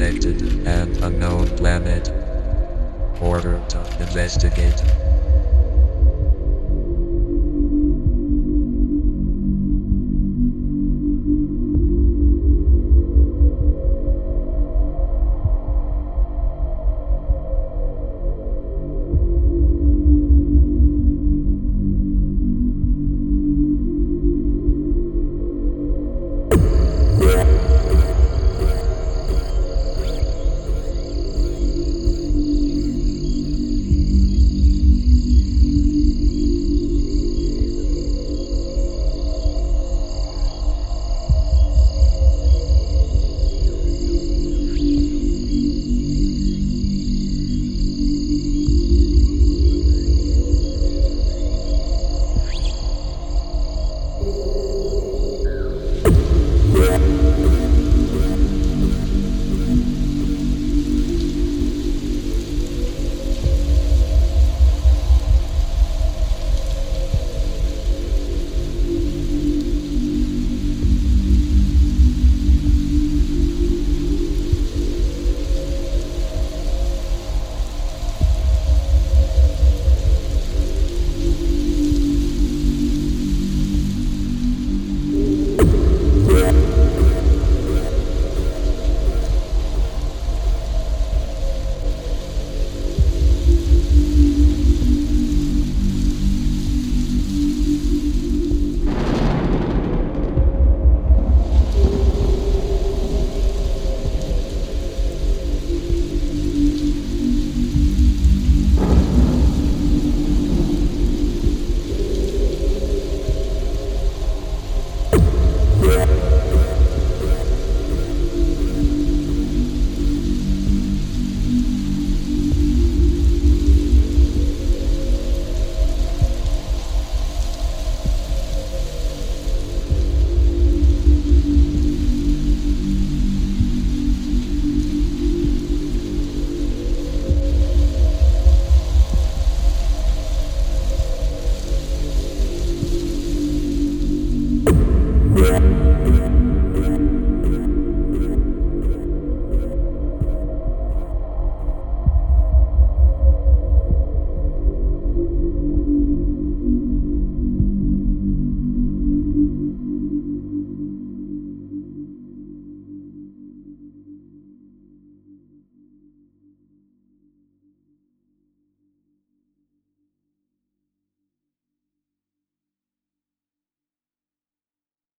detected an unknown planet. Order to investigate.